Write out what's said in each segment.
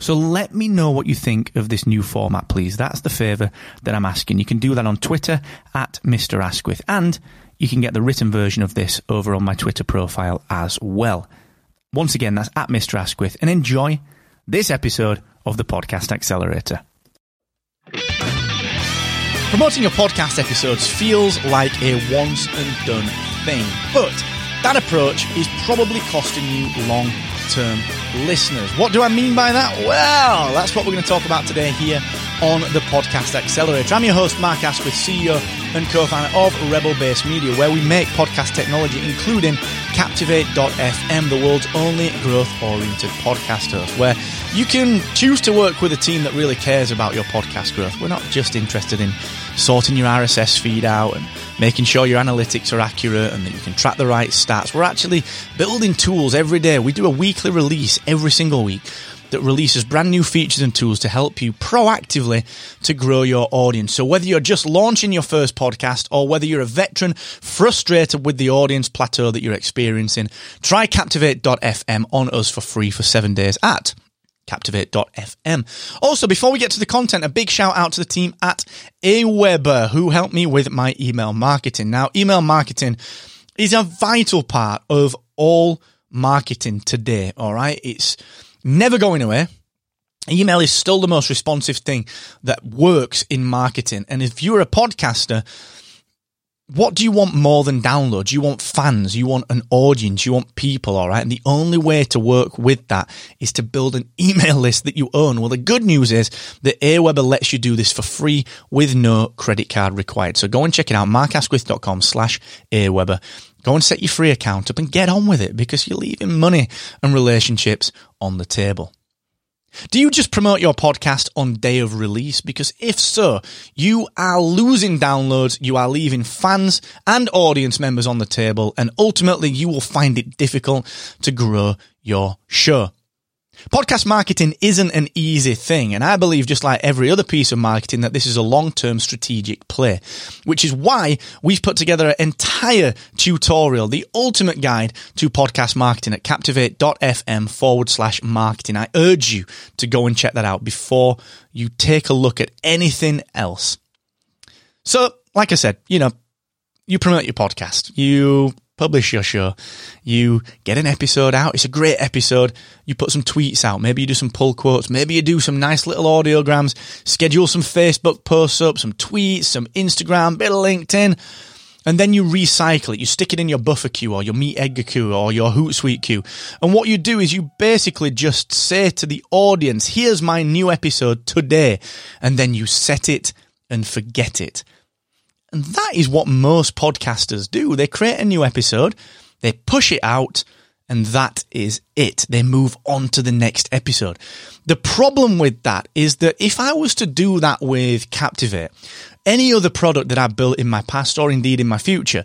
So let me know what you think of this new format, please. That's the favour that I'm asking. You can do that on Twitter at Mr. Asquith, and you can get the written version of this over on my Twitter profile as well. Once again, that's at Mr. Asquith, and enjoy this episode of the Podcast Accelerator. Promoting your podcast episodes feels like a once and done thing, but that approach is probably costing you long term listeners. What do I mean by that? Well, that's what we're going to talk about today here on the Podcast Accelerator. I'm your host, Mark Asquith, CEO and co founder of Rebel Base Media, where we make podcast technology, including Captivate.fm, the world's only growth oriented podcast host, where you can choose to work with a team that really cares about your podcast growth. We're not just interested in sorting your RSS feed out and making sure your analytics are accurate and that you can track the right stats. We're actually building tools every day. We do a weekly release every single week that releases brand new features and tools to help you proactively to grow your audience. So whether you're just launching your first podcast or whether you're a veteran frustrated with the audience plateau that you're experiencing, try captivate.fm on us for free for seven days at captivate.fm. Also, before we get to the content, a big shout out to the team at Aweber who helped me with my email marketing. Now, email marketing is a vital part of all marketing today. All right. It's never going away. Email is still the most responsive thing that works in marketing. And if you're a podcaster, what do you want more than downloads? You want fans, you want an audience, you want people, all right? And the only way to work with that is to build an email list that you own. Well, the good news is that Aweber lets you do this for free with no credit card required. So go and check it out, markasquith.com slash Aweber. Go and set your free account up and get on with it because you're leaving money and relationships on the table. Do you just promote your podcast on day of release? Because if so, you are losing downloads, you are leaving fans and audience members on the table, and ultimately you will find it difficult to grow your show. Podcast marketing isn't an easy thing, and I believe just like every other piece of marketing that this is a long-term strategic play, which is why we've put together an entire tutorial, the ultimate guide to podcast marketing at captivate.fm forward slash marketing. I urge you to go and check that out before you take a look at anything else. So, like I said, you know, you promote your podcast, you publish your show. You get an episode out. It's a great episode. You put some tweets out. Maybe you do some pull quotes. Maybe you do some nice little audiograms. Schedule some Facebook posts up, some tweets, some Instagram, bit of LinkedIn. And then you recycle it. You stick it in your buffer queue or your Meet Edgar queue or your Hootsuite queue. And what you do is you basically just say to the audience, here's my new episode today. And then you set it and forget it. And that is what most podcasters do. They create a new episode, they push it out, and that is it. They move on to the next episode. The problem with that is that if I was to do that with Captivate, any other product that I built in my past or indeed in my future,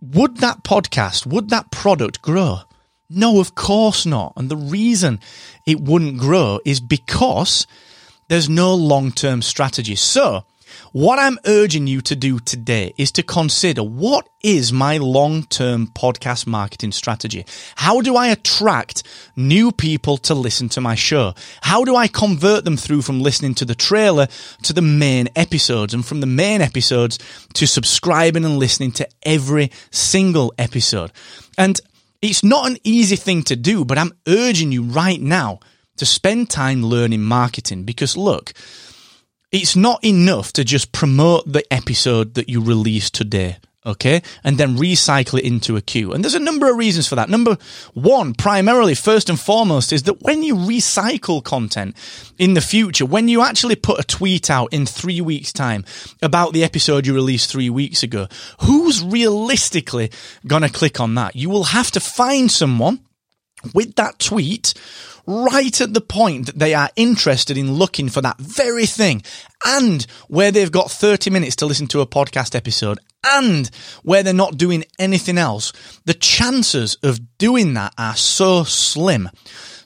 would that podcast, would that product grow? No, of course not. And the reason it wouldn't grow is because there's no long term strategy. So, what I'm urging you to do today is to consider what is my long-term podcast marketing strategy? How do I attract new people to listen to my show? How do I convert them through from listening to the trailer to the main episodes and from the main episodes to subscribing and listening to every single episode? And it's not an easy thing to do, but I'm urging you right now to spend time learning marketing because look, it's not enough to just promote the episode that you release today. okay, and then recycle it into a queue. And there's a number of reasons for that. Number one, primarily, first and foremost, is that when you recycle content in the future, when you actually put a tweet out in three weeks' time about the episode you released three weeks ago, who's realistically going to click on that? You will have to find someone with that tweet right at the point that they are interested in looking for that very thing and where they've got 30 minutes to listen to a podcast episode and where they're not doing anything else, the chances of doing that are so slim.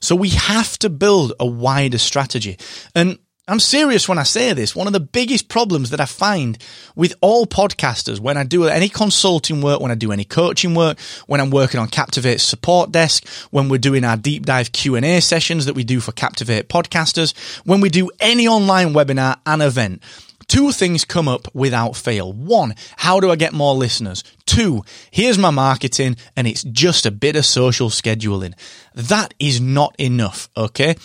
So we have to build a wider strategy. And I'm serious when I say this. One of the biggest problems that I find with all podcasters when I do any consulting work, when I do any coaching work, when I'm working on Captivate support desk, when we're doing our deep dive Q&A sessions that we do for Captivate podcasters, when we do any online webinar and event, Two things come up without fail. One, how do I get more listeners? Two, here's my marketing and it's just a bit of social scheduling. That is not enough. Okay.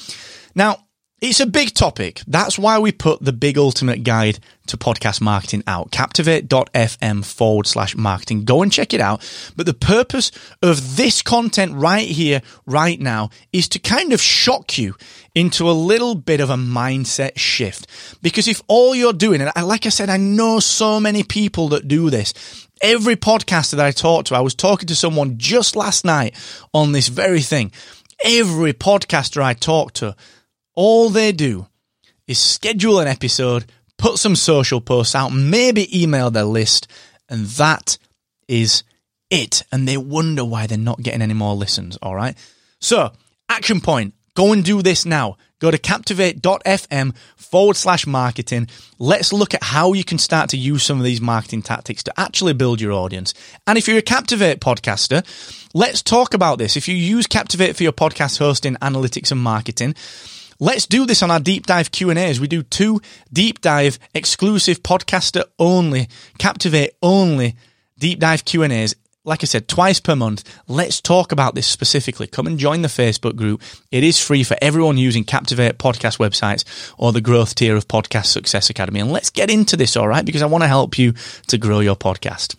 Now, it's a big topic. That's why we put the big ultimate guide to podcast marketing out. Captivate.fm forward slash marketing. Go and check it out. But the purpose of this content right here, right now, is to kind of shock you into a little bit of a mindset shift. Because if all you're doing, and like I said, I know so many people that do this. Every podcaster that I talk to, I was talking to someone just last night on this very thing. Every podcaster I talk to, all they do is schedule an episode, put some social posts out, maybe email their list, and that is it. And they wonder why they're not getting any more listens. All right. So, action point go and do this now. Go to captivate.fm forward slash marketing. Let's look at how you can start to use some of these marketing tactics to actually build your audience. And if you're a Captivate podcaster, let's talk about this. If you use Captivate for your podcast hosting, analytics, and marketing, Let's do this on our deep dive Q&As. We do two deep dive exclusive podcaster only, Captivate only deep dive Q&As. Like I said, twice per month. Let's talk about this specifically. Come and join the Facebook group. It is free for everyone using Captivate podcast websites or the growth tier of Podcast Success Academy. And let's get into this, all right? Because I want to help you to grow your podcast.